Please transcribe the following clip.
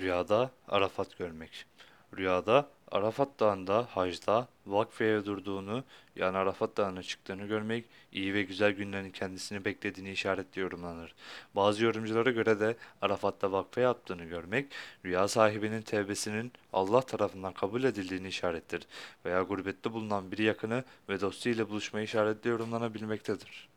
Rüyada Arafat görmek. Rüyada Arafat Dağı'nda hacda vakfeye durduğunu yani Arafat Dağı'na çıktığını görmek iyi ve güzel günlerin kendisini beklediğini işaretli yorumlanır. Bazı yorumculara göre de Arafat'ta vakfe yaptığını görmek rüya sahibinin tevbesinin Allah tarafından kabul edildiğini işarettir veya gurbette bulunan bir yakını ve dostu ile buluşmayı işaretli yorumlanabilmektedir.